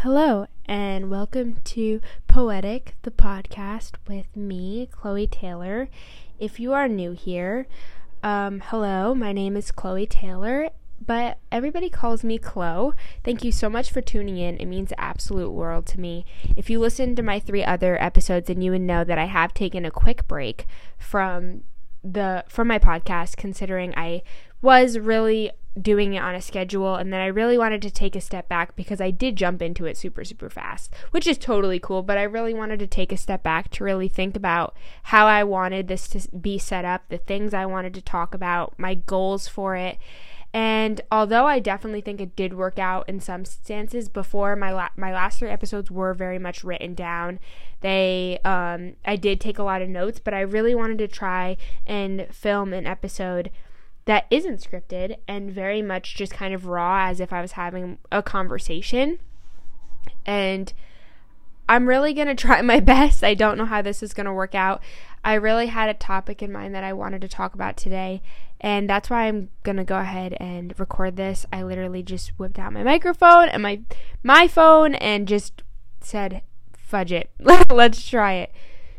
Hello, and welcome to Poetic, the podcast with me, Chloe Taylor. If you are new here, um, hello, my name is Chloe Taylor, but everybody calls me Chloe. Thank you so much for tuning in. It means the absolute world to me. If you listen to my three other episodes, then you would know that I have taken a quick break from the from my podcast considering I was really doing it on a schedule and then I really wanted to take a step back because I did jump into it super super fast, which is totally cool, but I really wanted to take a step back to really think about how I wanted this to be set up, the things I wanted to talk about, my goals for it. And although I definitely think it did work out in some stances before my la- my last three episodes were very much written down, they um, I did take a lot of notes, but I really wanted to try and film an episode that isn't scripted and very much just kind of raw as if I was having a conversation. And I'm really going to try my best. I don't know how this is going to work out. I really had a topic in mind that I wanted to talk about today, and that's why I'm going to go ahead and record this. I literally just whipped out my microphone and my my phone and just said, "Fudge it. Let's try it."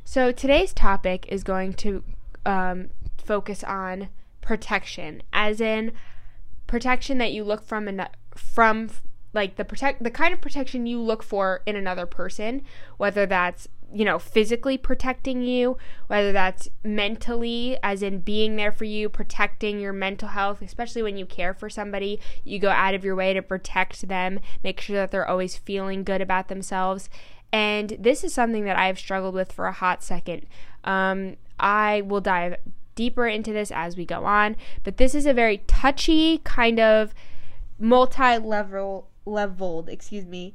So, today's topic is going to um, focus on protection, as in protection that you look from an, from like the protect the kind of protection you look for in another person, whether that's you know physically protecting you, whether that's mentally, as in being there for you, protecting your mental health, especially when you care for somebody, you go out of your way to protect them, make sure that they're always feeling good about themselves. And this is something that I've struggled with for a hot second. Um, I will dive deeper into this as we go on. But this is a very touchy kind of multi-level leveled, excuse me,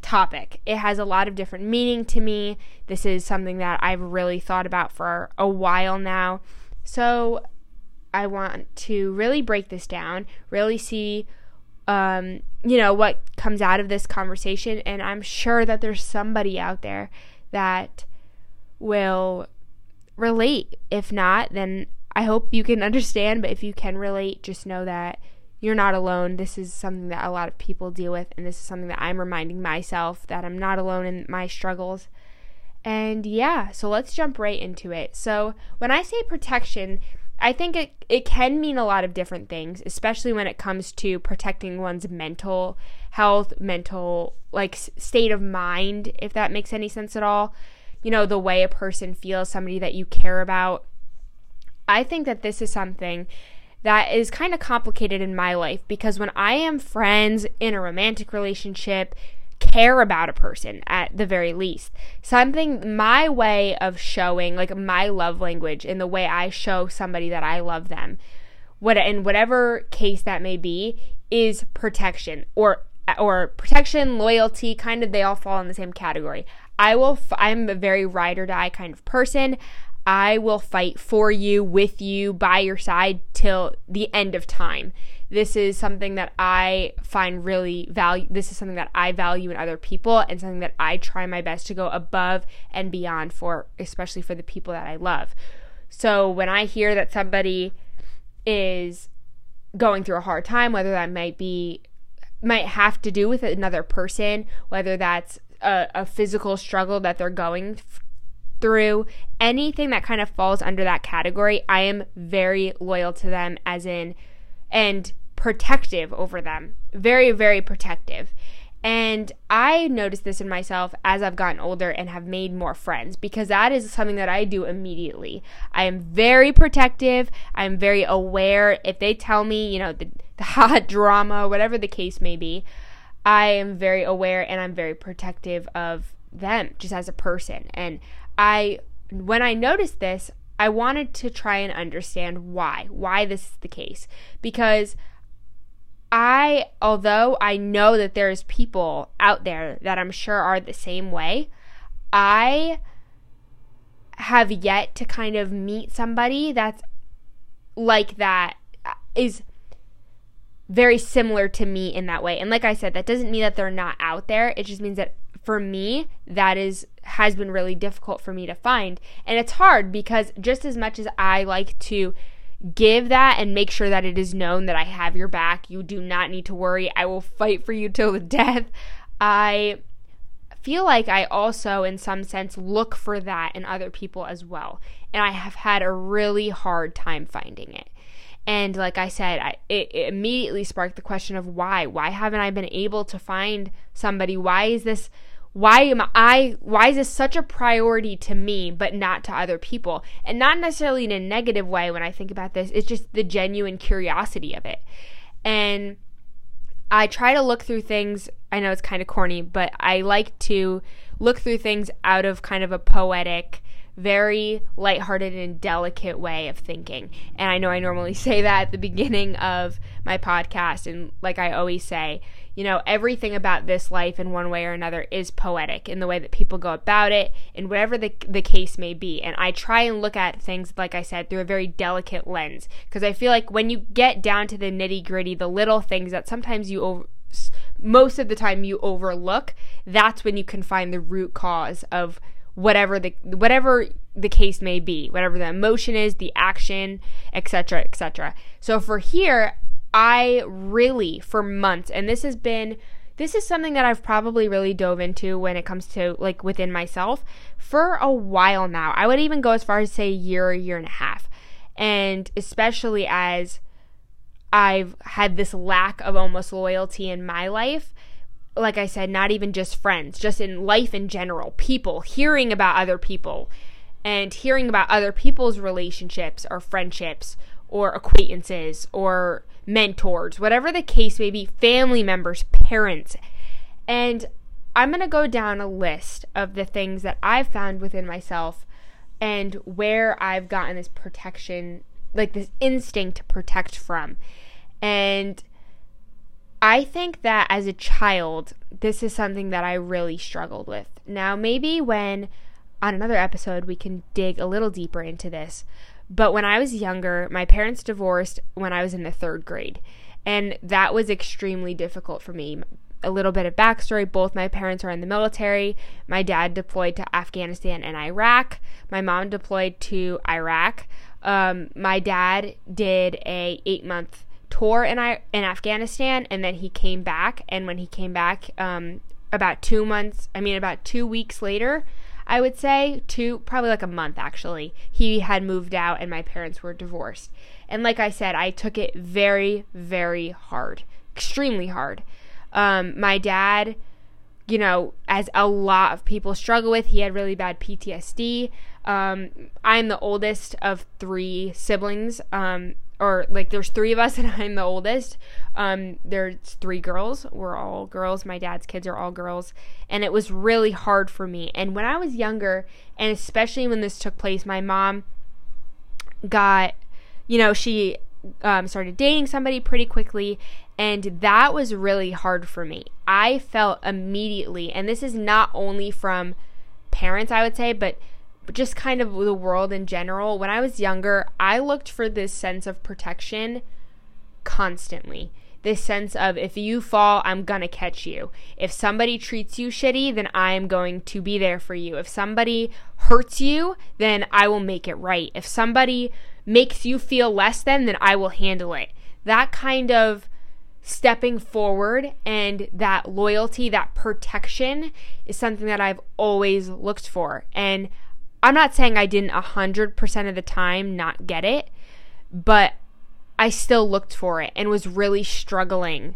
topic. It has a lot of different meaning to me. This is something that I've really thought about for a while now. So I want to really break this down, really see um, you know, what comes out of this conversation and I'm sure that there's somebody out there that will relate. If not, then I hope you can understand. But if you can relate, just know that you're not alone. This is something that a lot of people deal with, and this is something that I'm reminding myself that I'm not alone in my struggles. And yeah, so let's jump right into it. So, when I say protection, I think it, it can mean a lot of different things, especially when it comes to protecting one's mental health, mental like state of mind, if that makes any sense at all you know, the way a person feels, somebody that you care about. I think that this is something that is kind of complicated in my life because when I am friends in a romantic relationship, care about a person at the very least. Something my way of showing like my love language in the way I show somebody that I love them. What in whatever case that may be is protection or or protection, loyalty, kind of they all fall in the same category. I will, f- I'm a very ride or die kind of person. I will fight for you, with you, by your side till the end of time. This is something that I find really value. This is something that I value in other people and something that I try my best to go above and beyond for, especially for the people that I love. So when I hear that somebody is going through a hard time, whether that might be might have to do with another person, whether that's a, a physical struggle that they're going f- through, anything that kind of falls under that category, I am very loyal to them, as in, and protective over them. Very, very protective. And I noticed this in myself as I've gotten older and have made more friends because that is something that I do immediately. I am very protective. I'm very aware. If they tell me, you know, the, the hot drama, whatever the case may be, I am very aware and I'm very protective of them just as a person. And I, when I noticed this, I wanted to try and understand why, why this is the case. Because I, although I know that there's people out there that I'm sure are the same way, I have yet to kind of meet somebody that's like that is very similar to me in that way. And like I said, that doesn't mean that they're not out there. It just means that for me, that is has been really difficult for me to find. And it's hard because just as much as I like to give that and make sure that it is known that I have your back, you do not need to worry. I will fight for you till the death. I feel like I also, in some sense, look for that in other people as well. And I have had a really hard time finding it. And like I said, I, it, it immediately sparked the question of why? Why haven't I been able to find somebody? Why is this? Why am I? Why is this such a priority to me, but not to other people? And not necessarily in a negative way when I think about this. It's just the genuine curiosity of it. And I try to look through things. I know it's kind of corny, but I like to look through things out of kind of a poetic, very lighthearted and delicate way of thinking. And I know I normally say that at the beginning of my podcast. And like I always say, you know, everything about this life in one way or another is poetic in the way that people go about it and whatever the, the case may be. And I try and look at things, like I said, through a very delicate lens because I feel like when you get down to the nitty gritty, the little things that sometimes you over, most of the time you overlook, that's when you can find the root cause of whatever the whatever the case may be, whatever the emotion is, the action, etc., etc. So for here, I really for months, and this has been this is something that I've probably really dove into when it comes to like within myself for a while now. I would even go as far as say a year or a year and a half. And especially as I've had this lack of almost loyalty in my life, like I said, not even just friends, just in life in general, people, hearing about other people and hearing about other people's relationships or friendships or acquaintances or mentors, whatever the case may be, family members, parents. And I'm going to go down a list of the things that I've found within myself and where I've gotten this protection, like this instinct to protect from. And I think that as a child, this is something that I really struggled with. Now, maybe when on another episode we can dig a little deeper into this, but when I was younger, my parents divorced when I was in the third grade. And that was extremely difficult for me. A little bit of backstory both my parents are in the military. My dad deployed to Afghanistan and Iraq. My mom deployed to Iraq. Um, my dad did a eight month tour in I- in Afghanistan, and then he came back. And when he came back, um, about two months, I mean, about two weeks later, I would say, two, probably like a month actually, he had moved out and my parents were divorced. And like I said, I took it very, very hard, extremely hard. Um, my dad, you know, as a lot of people struggle with, he had really bad PTSD. Um, I'm the oldest of three siblings. Um, or like there's three of us and I'm the oldest. Um, there's three girls. We're all girls. My dad's kids are all girls. And it was really hard for me. And when I was younger, and especially when this took place, my mom got, you know, she um, started dating somebody pretty quickly. And that was really hard for me. I felt immediately, and this is not only from parents, I would say, but just kind of the world in general, when I was younger, I looked for this sense of protection constantly. This sense of if you fall, I'm gonna catch you. If somebody treats you shitty, then I am going to be there for you. If somebody hurts you, then I will make it right. If somebody makes you feel less than, then I will handle it. That kind of stepping forward and that loyalty, that protection is something that I've always looked for. And I'm not saying I didn't 100% of the time not get it, but I still looked for it and was really struggling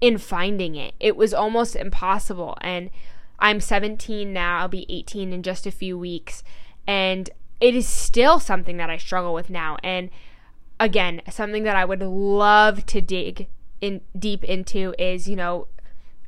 in finding it. It was almost impossible. And I'm 17 now, I'll be 18 in just a few weeks. And it is still something that I struggle with now. And again, something that I would love to dig in deep into is, you know,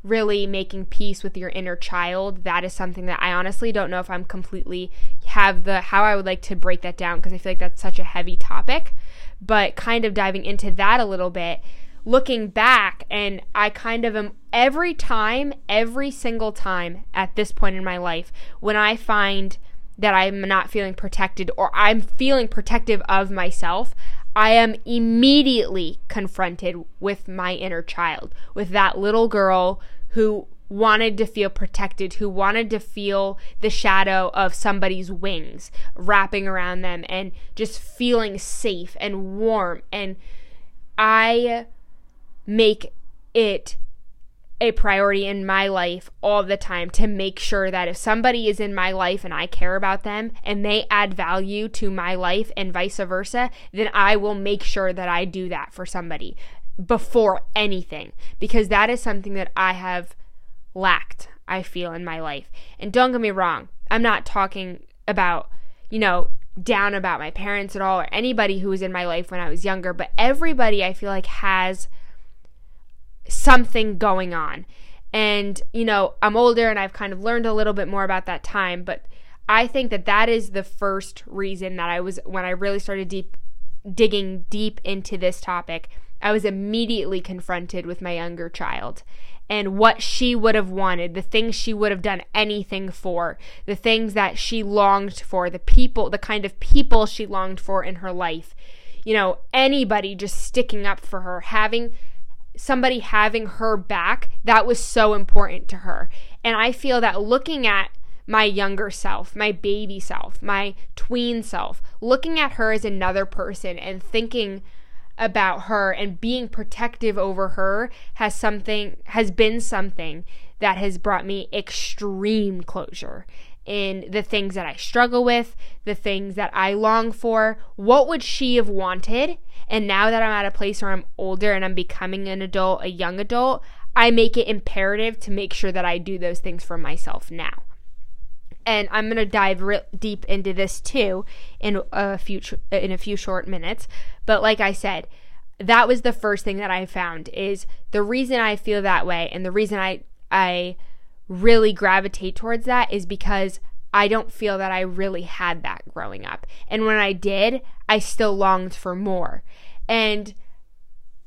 really making peace with your inner child. That is something that i honestly don't know if i'm completely have the how i would like to break that down because i feel like that's such a heavy topic. But kind of diving into that a little bit looking back and i kind of am every time every single time at this point in my life when i find that i'm not feeling protected or i'm feeling protective of myself I am immediately confronted with my inner child, with that little girl who wanted to feel protected, who wanted to feel the shadow of somebody's wings wrapping around them and just feeling safe and warm. And I make it a priority in my life all the time to make sure that if somebody is in my life and I care about them and they add value to my life and vice versa, then I will make sure that I do that for somebody before anything because that is something that I have lacked, I feel, in my life. And don't get me wrong, I'm not talking about, you know, down about my parents at all or anybody who was in my life when I was younger, but everybody I feel like has something going on. And, you know, I'm older and I've kind of learned a little bit more about that time, but I think that that is the first reason that I was, when I really started deep, digging deep into this topic, I was immediately confronted with my younger child and what she would have wanted, the things she would have done anything for, the things that she longed for, the people, the kind of people she longed for in her life. You know, anybody just sticking up for her, having somebody having her back, that was so important to her. And I feel that looking at my younger self, my baby self, my tween self, looking at her as another person and thinking about her and being protective over her has something has been something that has brought me extreme closure in the things that I struggle with, the things that I long for. What would she have wanted? And now that I'm at a place where I'm older and I'm becoming an adult, a young adult, I make it imperative to make sure that I do those things for myself now. And I'm going to dive re- deep into this too in a few in a few short minutes, but like I said, that was the first thing that I found is the reason I feel that way and the reason I I really gravitate towards that is because I don't feel that I really had that growing up. And when I did, I still longed for more. And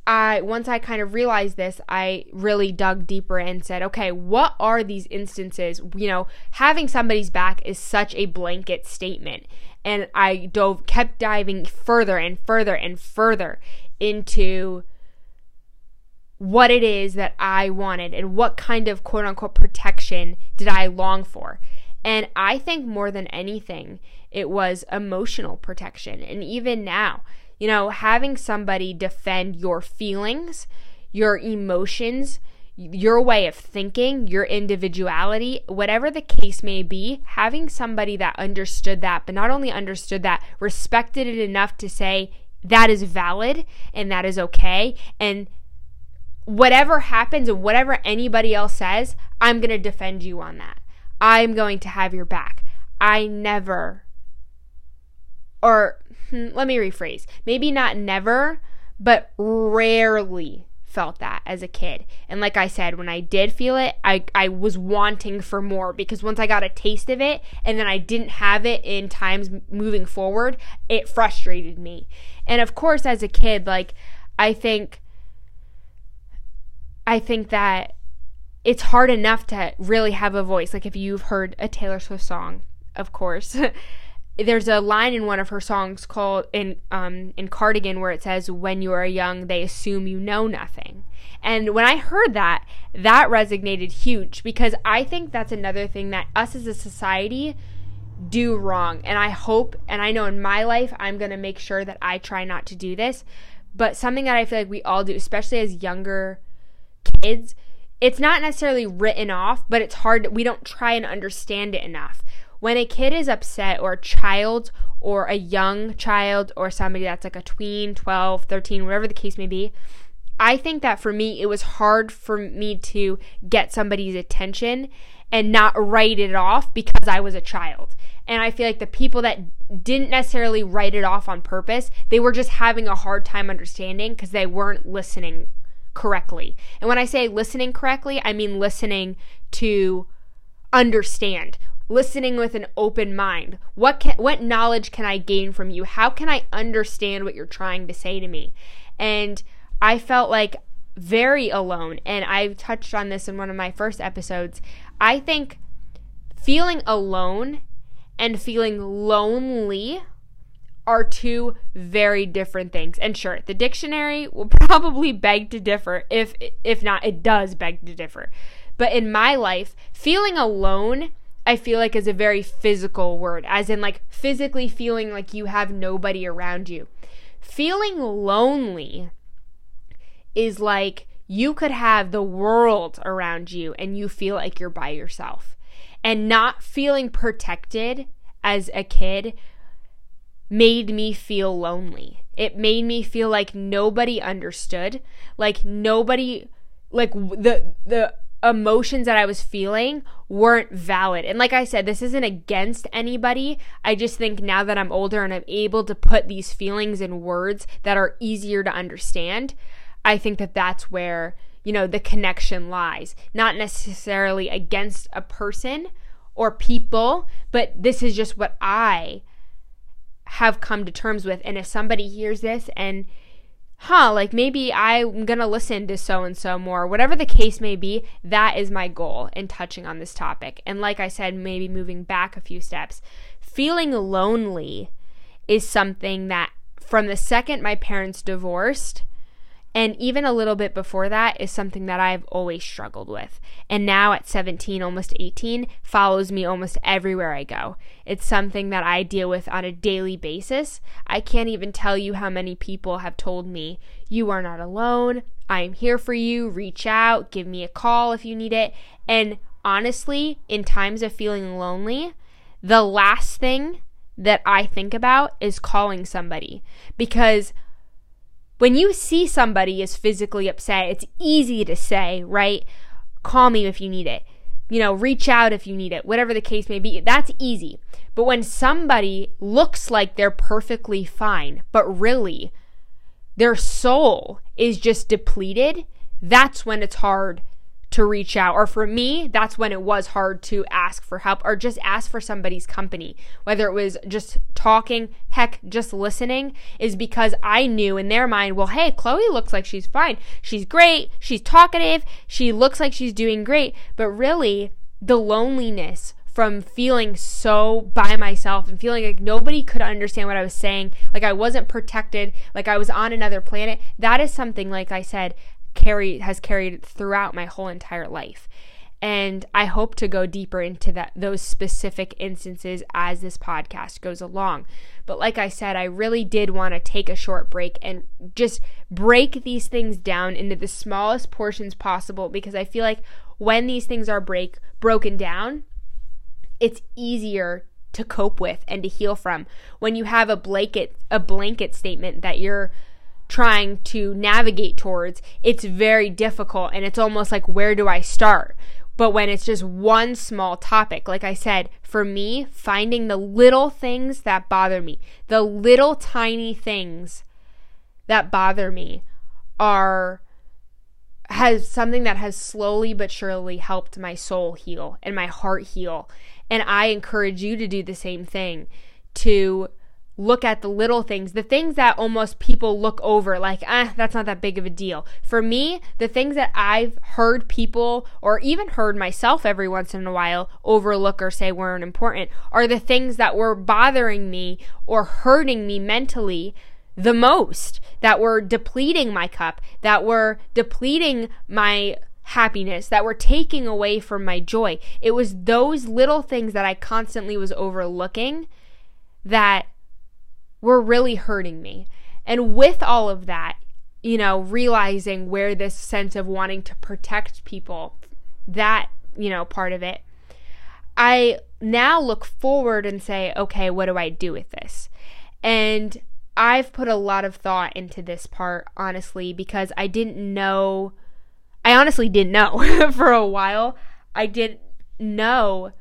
I once I kind of realized this, I really dug deeper and said, okay, what are these instances? You know, having somebody's back is such a blanket statement. And I dove kept diving further and further and further into what it is that I wanted and what kind of quote unquote protection did I long for. And I think more than anything, it was emotional protection. And even now, you know, having somebody defend your feelings, your emotions, your way of thinking, your individuality, whatever the case may be, having somebody that understood that, but not only understood that, respected it enough to say that is valid and that is okay. And whatever happens whatever anybody else says, I'm going to defend you on that. I'm going to have your back. I never, or Hmm, let me rephrase, maybe not never, but rarely felt that as a kid. And like I said, when I did feel it, I, I was wanting for more because once I got a taste of it and then I didn't have it in times moving forward, it frustrated me. And of course, as a kid, like, I think, I think that it's hard enough to really have a voice. Like if you've heard a Taylor Swift song, of course. There's a line in one of her songs called in um in Cardigan where it says when you are young they assume you know nothing. And when I heard that, that resonated huge because I think that's another thing that us as a society do wrong. And I hope and I know in my life I'm going to make sure that I try not to do this. But something that I feel like we all do, especially as younger kids, it's not necessarily written off, but it's hard. We don't try and understand it enough. When a kid is upset, or a child, or a young child, or somebody that's like a tween, 12, 13, whatever the case may be, I think that for me, it was hard for me to get somebody's attention and not write it off because I was a child. And I feel like the people that didn't necessarily write it off on purpose, they were just having a hard time understanding because they weren't listening correctly. And when I say listening correctly, I mean listening to understand, listening with an open mind. What can what knowledge can I gain from you? How can I understand what you're trying to say to me? And I felt like very alone and I've touched on this in one of my first episodes. I think feeling alone and feeling lonely are two very different things. And sure, the dictionary will probably beg to differ if if not it does beg to differ. But in my life, feeling alone I feel like is a very physical word, as in like physically feeling like you have nobody around you. Feeling lonely is like you could have the world around you and you feel like you're by yourself. And not feeling protected as a kid made me feel lonely. It made me feel like nobody understood, like nobody like the the emotions that I was feeling weren't valid. And like I said, this isn't against anybody. I just think now that I'm older and I'm able to put these feelings in words that are easier to understand, I think that that's where, you know, the connection lies. Not necessarily against a person or people, but this is just what I have come to terms with. And if somebody hears this and huh, like maybe I'm gonna listen to so and so more, whatever the case may be, that is my goal in touching on this topic. And like I said, maybe moving back a few steps, feeling lonely is something that from the second my parents divorced, and even a little bit before that is something that I've always struggled with. And now at 17, almost 18, follows me almost everywhere I go. It's something that I deal with on a daily basis. I can't even tell you how many people have told me, You are not alone. I am here for you. Reach out. Give me a call if you need it. And honestly, in times of feeling lonely, the last thing that I think about is calling somebody because when you see somebody is physically upset, it's easy to say, right? Call me if you need it. You know, reach out if you need it, whatever the case may be. That's easy. But when somebody looks like they're perfectly fine, but really their soul is just depleted, that's when it's hard to reach out. Or for me, that's when it was hard to ask for help or just ask for somebody's company. Whether it was just talking, heck, just listening, is because I knew in their mind, well, hey, Chloe looks like she's fine. She's great. She's talkative. She looks like she's doing great. But really, the loneliness from feeling so by myself and feeling like nobody could understand what I was saying, like I wasn't protected, like I was on another planet. That is something, like I said, carry has carried throughout my whole entire life. And I hope to go deeper into that those specific instances as this podcast goes along. But like I said, I really did want to take a short break and just break these things down into the smallest portions possible because I feel like when these things are break broken down, it's easier to cope with and to heal from. When you have a blanket a blanket statement that you're trying to navigate towards, it's very difficult and it's almost like, where do I start? But when it's just one small topic, like I said, for me, finding the little things that bother me, the little tiny things that bother me are has something that has slowly but surely helped my soul heal and my heart heal. And I encourage you to do the same thing to look at the little things, the things that almost people look over, like, ah, that's not that big of a deal. For me, the things that I've heard people or even heard myself every once in a while overlook or say weren't important are the things that were bothering me or hurting me mentally the most, that were depleting my cup, that were depleting my happiness, that were taking away from my joy. It was those little things that I constantly was overlooking that were really hurting me. And with all of that, you know, realizing where this sense of wanting to protect people, that, you know, part of it, I now look forward and say, okay, what do I do with this? And I've put a lot of thought into this part, honestly, because I didn't know, I honestly didn't know for a while. I didn't know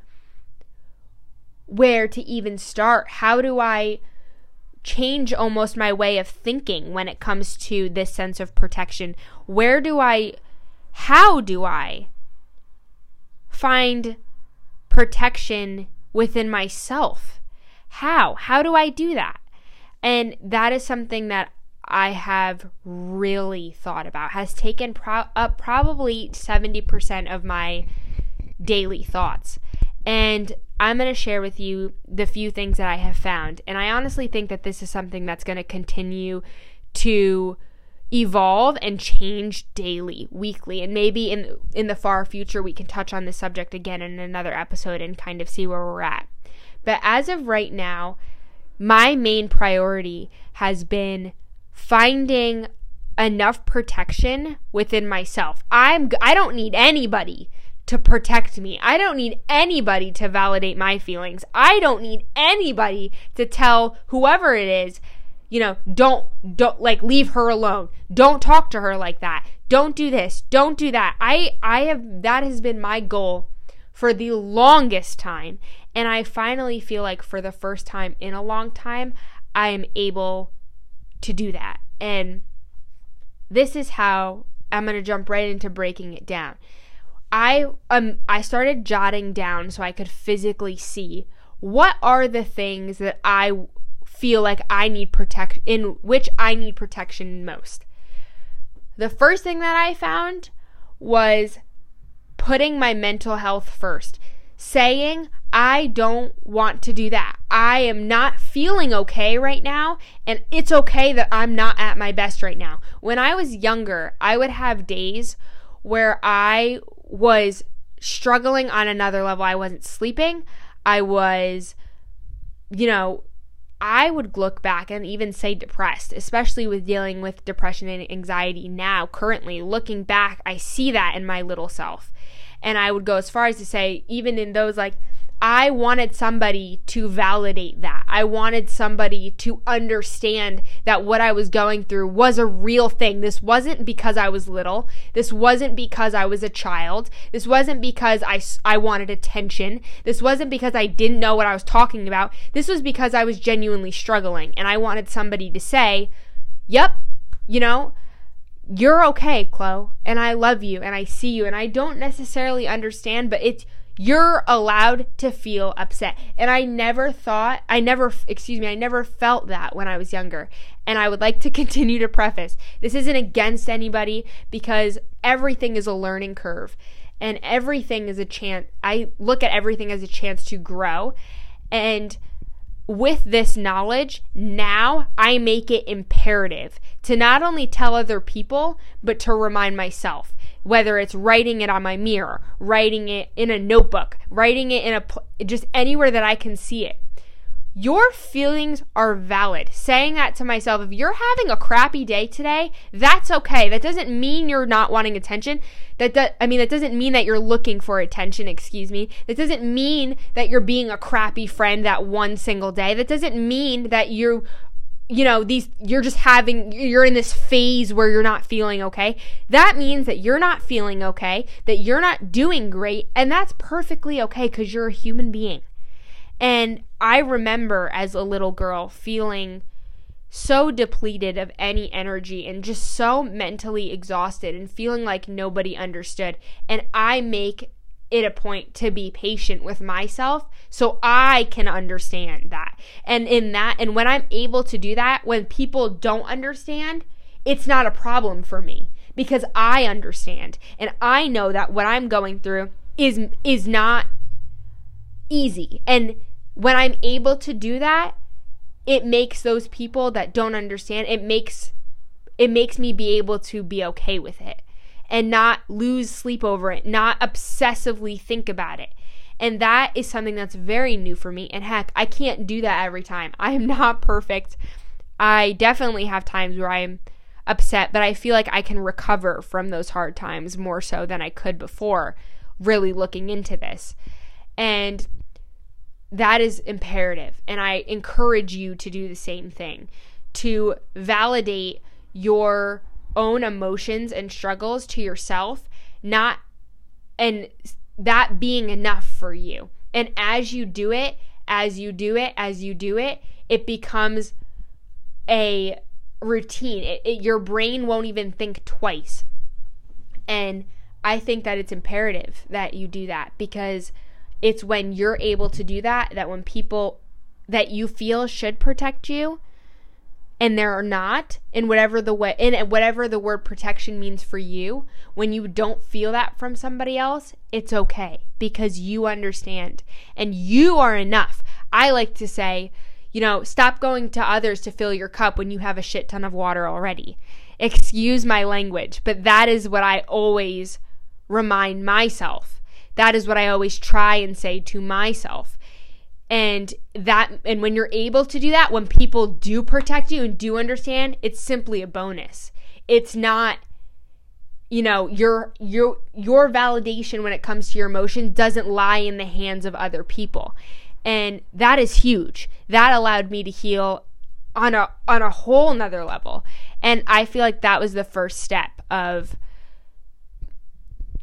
where to even start. How do I change almost my way of thinking when it comes to this sense of protection. Where do I, how do I find protection within myself? How? How do I do that? And that is something that I have really thought about, has taken pro- up probably 70% of my daily thoughts. And I'm going to share with you the few things that I have found. And I honestly think that this is something that's going to continue to evolve and change daily, weekly, and maybe in in the far future we can touch on this subject again in another episode and kind of see where we're at. But as of right now, my main priority has been finding enough protection within myself. I'm I don't need anybody to protect me. I don't need anybody to validate my feelings. I don't need anybody to tell whoever it is, you know, don't don't like leave her alone. Don't talk to her like that. Don't do this. Don't do that. I I have that has been my goal for the longest time and I finally feel like for the first time in a long time I am able to do that. And this is how I'm going to jump right into breaking it down. I um I started jotting down so I could physically see what are the things that I feel like I need protect in which I need protection most. The first thing that I found was putting my mental health first. Saying, I don't want to do that. I am not feeling okay right now, and it's okay that I'm not at my best right now. When I was younger, I would have days where I was struggling on another level. I wasn't sleeping. I was, you know, I would look back and even say depressed, especially with dealing with depression and anxiety now, currently. Looking back, I see that in my little self. And I would go as far as to say, even in those like I wanted somebody to validate that. I wanted somebody to understand that what I was going through was a real thing. This wasn't because I was little. This wasn't because I was a child. This wasn't because I, I wanted attention. This wasn't because I didn't know what I was talking about. This was because I was genuinely struggling. And I wanted somebody to say, yep, you know, you're okay, Chloe, and I love you and I see you and I don't necessarily understand, but it's you're allowed to feel upset. And I never thought, I never, excuse me, I never felt that when I was younger. And I would like to continue to preface this isn't against anybody because everything is a learning curve and everything is a chance. I look at everything as a chance to grow. And with this knowledge, now I make it imperative to not only tell other people, but to remind myself whether it's writing it on my mirror, writing it in a notebook, writing it in a just anywhere that I can see it. Your feelings are valid. Saying that to myself, if you're having a crappy day today, that's okay. That doesn't mean you're not wanting attention. That, that I mean that doesn't mean that you're looking for attention, excuse me. That doesn't mean that you're being a crappy friend that one single day. That doesn't mean that you you know, these, you're just having, you're in this phase where you're not feeling okay. That means that you're not feeling okay, that you're not doing great, and that's perfectly okay because you're a human being. And I remember as a little girl feeling so depleted of any energy and just so mentally exhausted and feeling like nobody understood. And I make it a point to be patient with myself so I can understand that. And in that, and when I'm able to do that, when people don't understand, it's not a problem for me because I understand and I know that what I'm going through is is not easy. And when I'm able to do that, it makes those people that don't understand, it makes it makes me be able to be okay with it and not lose sleep over it, not obsessively think about it. And that is something that's very new for me. And heck, I can't do that every time. I am not perfect. I definitely have times where I'm upset, but I feel like I can recover from those hard times more so than I could before really looking into this. And that is imperative. And I encourage you to do the same thing to validate your own emotions and struggles to yourself, not and that being enough for you. And as you do it, as you do it, as you do it, it becomes a routine. It, it, your brain won't even think twice. And I think that it's imperative that you do that because it's when you're able to do that that when people that you feel should protect you and they're not in whatever the way in whatever the word protection means for you when you don't feel that from somebody else it's okay because you understand and you are enough. I like to say you know stop going to others to fill your cup when you have a shit ton of water already. Excuse my language but that is what i always remind myself. That is what i always try and say to myself and that and when you're able to do that when people do protect you and do understand it's simply a bonus. It's not you know your your your validation when it comes to your emotions doesn't lie in the hands of other people. And that is huge. That allowed me to heal on a on a whole nother level. And i feel like that was the first step of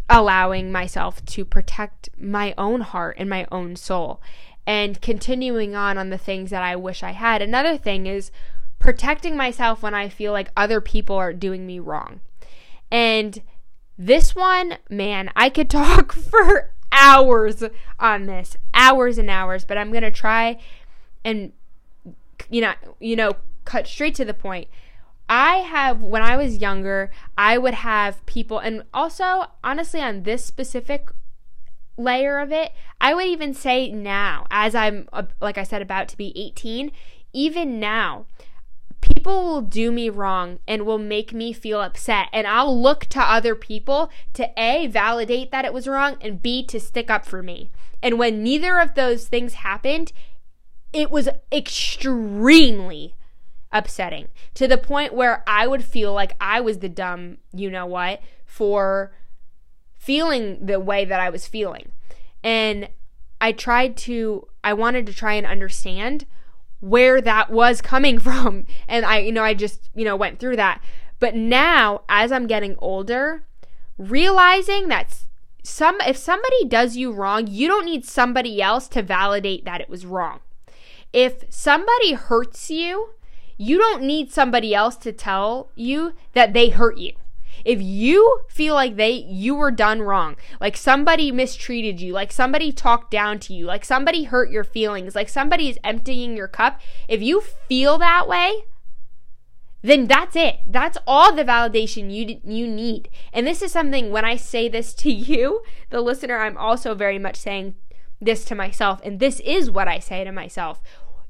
allowing myself to protect my own heart and my own soul and continuing on on the things that i wish i had another thing is protecting myself when i feel like other people are doing me wrong and this one, man, I could talk for hours on this, hours and hours, but I'm going to try and you know, you know, cut straight to the point. I have when I was younger, I would have people and also honestly on this specific layer of it, I would even say now as I'm uh, like I said about to be 18, even now people will do me wrong and will make me feel upset and I'll look to other people to A validate that it was wrong and B to stick up for me. And when neither of those things happened, it was extremely upsetting to the point where I would feel like I was the dumb, you know what, for feeling the way that I was feeling. And I tried to I wanted to try and understand where that was coming from. And I, you know, I just, you know, went through that. But now, as I'm getting older, realizing that some if somebody does you wrong, you don't need somebody else to validate that it was wrong. If somebody hurts you, you don't need somebody else to tell you that they hurt you. If you feel like they you were done wrong, like somebody mistreated you, like somebody talked down to you, like somebody hurt your feelings, like somebody is emptying your cup, if you feel that way, then that's it. That's all the validation you you need. And this is something when I say this to you, the listener, I'm also very much saying this to myself and this is what I say to myself.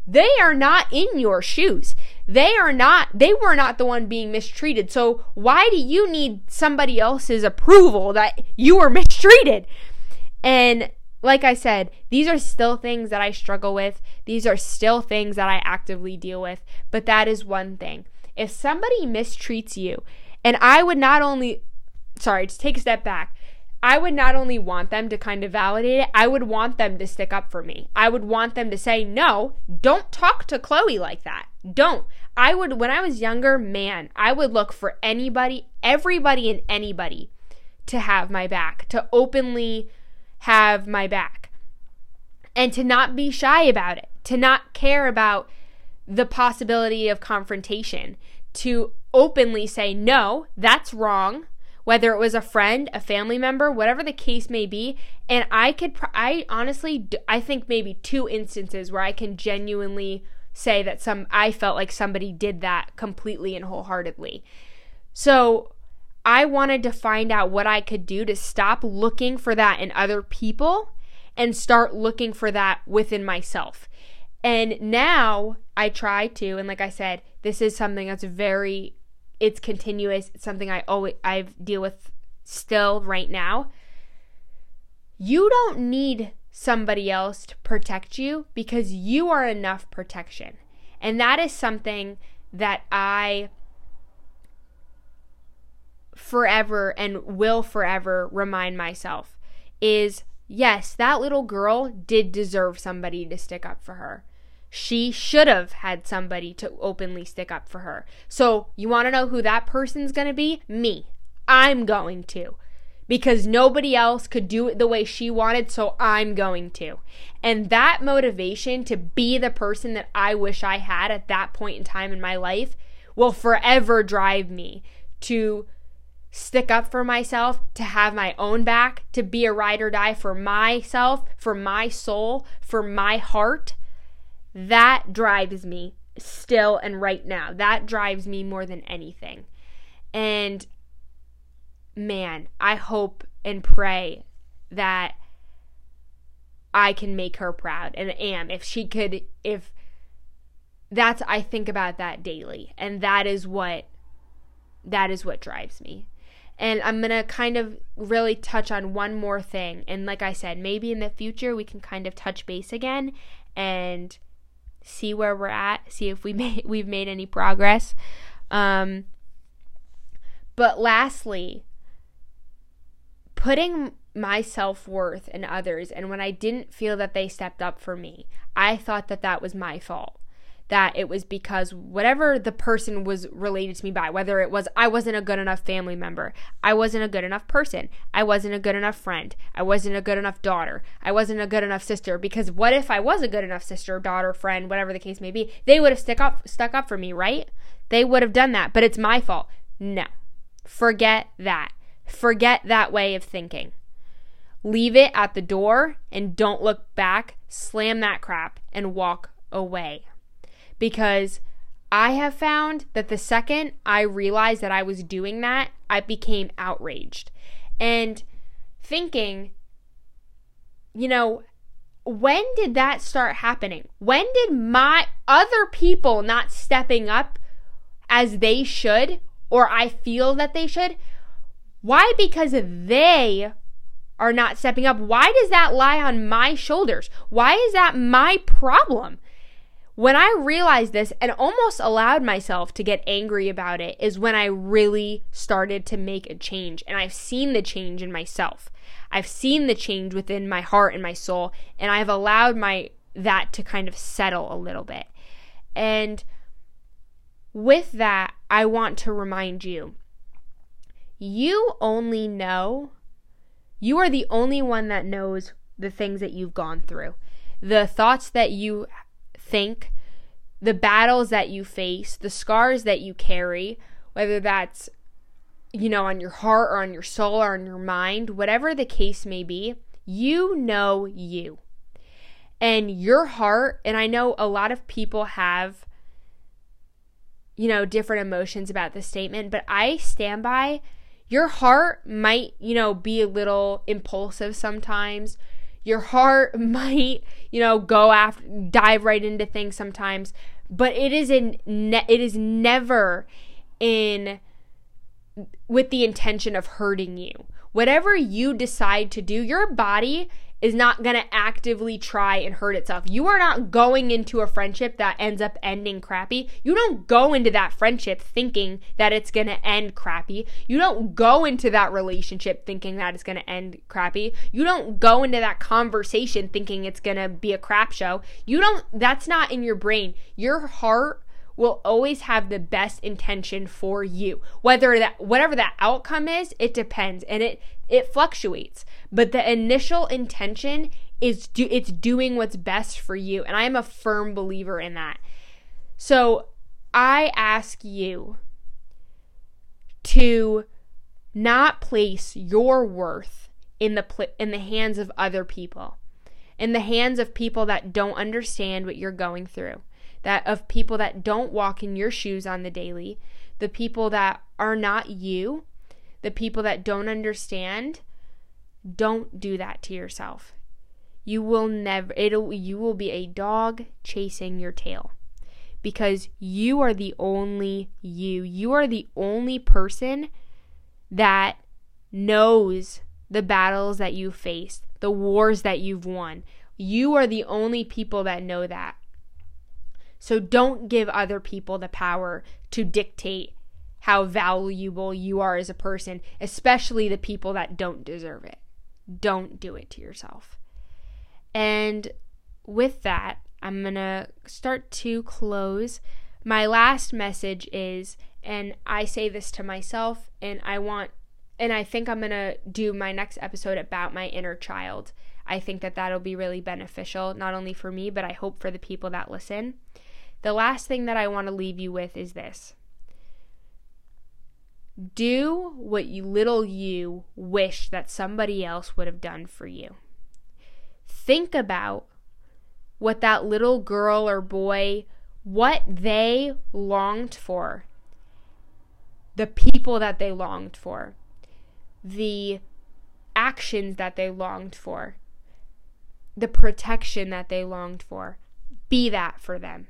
They are not in your shoes. They are not, they were not the one being mistreated. So why do you need somebody else's approval that you were mistreated? And like I said, these are still things that I struggle with. These are still things that I actively deal with. But that is one thing. If somebody mistreats you, and I would not only, sorry, to take a step back, I would not only want them to kind of validate it, I would want them to stick up for me. I would want them to say, no, don't talk to Chloe like that. Don't. I would, when I was younger, man, I would look for anybody, everybody, and anybody to have my back, to openly have my back, and to not be shy about it, to not care about the possibility of confrontation, to openly say, no, that's wrong whether it was a friend, a family member, whatever the case may be. And I could, I honestly, I think maybe two instances where I can genuinely say that some, I felt like somebody did that completely and wholeheartedly. So I wanted to find out what I could do to stop looking for that in other people and start looking for that within myself. And now I try to, and like I said, this is something that's very it's continuous. It's something I always I deal with still right now. You don't need somebody else to protect you because you are enough protection. And that is something that I forever and will forever remind myself is yes, that little girl did deserve somebody to stick up for her. She should have had somebody to openly stick up for her. So, you want to know who that person's going to be? Me. I'm going to. Because nobody else could do it the way she wanted, so I'm going to. And that motivation to be the person that I wish I had at that point in time in my life will forever drive me to stick up for myself, to have my own back, to be a ride or die for myself, for my soul, for my heart that drives me still and right now. That drives me more than anything. And man, I hope and pray that I can make her proud and am. If she could, if that's, I think about that daily. And that is what, that is what drives me. And I'm going to kind of really touch on one more thing. And like I said, maybe in the future we can kind of touch base again and see where we're at, see if we made we've made any progress. Um, But lastly, putting my self worth in others, and when I didn't feel that they stepped up for me, I thought that that was my fault that it was because whatever the person was related to me by, whether it was I wasn't a good enough family member, I wasn't a good enough person, I wasn't a good enough friend, I wasn't a good enough daughter, I wasn't a good enough sister. Because what if I was a good enough sister, daughter, friend, whatever the case may be? They would have stuck up stuck up for me, right? They would have done that, but it's my fault. No. Forget that. Forget that way of thinking. Leave it at the door and don't look back. Slam that crap and walk away because I have found that the second I realized that I was doing that, I became outraged and thinking, you know, when did that start happening? When did my other people not stepping up as they should, or I feel that they should? Why? Because they are not stepping up. Why does that lie on my shoulders? Why is that my problem? When I realized this and almost allowed myself to get angry about it is when I really started to make a change. And I've seen the change in myself. I've seen the change within my heart and my soul, and I've allowed my that to kind of settle a little bit. And with that, I want to remind you you only know, you are the only one that knows the things that you've gone through, the thoughts that you think, the battles that you face, the scars that you carry, whether that's, you know, on your heart or on your soul or on your mind, whatever the case may be, you know you. And your heart, and I know a lot of people have, you know, different emotions about this statement, but I stand by your heart might, you know, be a little impulsive sometimes your heart might, you know, go after dive right into things sometimes, but it is in ne- it is never in with the intention of hurting you. Whatever you decide to do, your body is not going to actively try and hurt itself. You are not going into a friendship that ends up ending crappy. You don't go into that friendship thinking that it's going to end crappy. You don't go into that relationship thinking that it's going to end crappy. You don't go into that conversation thinking it's going to be a crap show. You don't, that's not in your brain. Your heart will always have the best intention for you. Whether that whatever that outcome is, it depends and it it fluctuates. But the initial intention is do it's doing what's best for you and I am a firm believer in that. So, I ask you to not place your worth in the pl- in the hands of other people. In the hands of people that don't understand what you're going through that of people that don't walk in your shoes on the daily, the people that are not you, the people that don't understand, don't do that to yourself. You will never it'll you will be a dog chasing your tail because you are the only you. You are the only person that knows the battles that you faced, the wars that you've won. You are the only people that know that. So don't give other people the power to dictate how valuable you are as a person, especially the people that don't deserve it. Don't do it to yourself. And with that, I'm going to start to close. My last message is, and I say this to myself, and I want, and I think I'm going to do my next episode about my inner child. I think that that'll be really beneficial, not only for me, but I hope for the people that listen. The last thing that I want to leave you with is this do what you little you wish that somebody else would have done for you. Think about what that little girl or boy, what they longed for, the people that they longed for, the actions that they longed for, the protection that they longed for. Be that for them.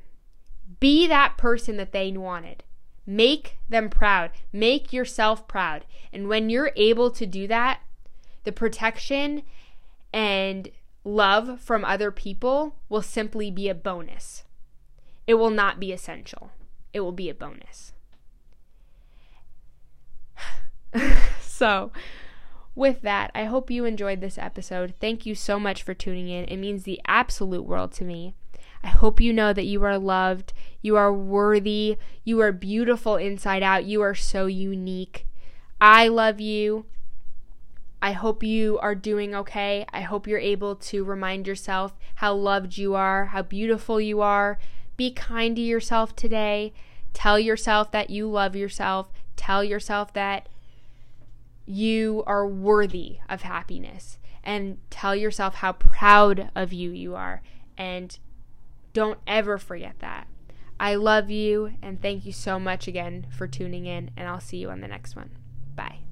Be that person that they wanted. Make them proud. Make yourself proud. And when you're able to do that, the protection and love from other people will simply be a bonus. It will not be essential, it will be a bonus. so, with that, I hope you enjoyed this episode. Thank you so much for tuning in. It means the absolute world to me. I hope you know that you are loved, you are worthy, you are beautiful inside out, you are so unique. I love you. I hope you are doing okay. I hope you're able to remind yourself how loved you are, how beautiful you are. Be kind to yourself today. Tell yourself that you love yourself. Tell yourself that you are worthy of happiness. And tell yourself how proud of you you are. And don't ever forget that. I love you and thank you so much again for tuning in, and I'll see you on the next one. Bye.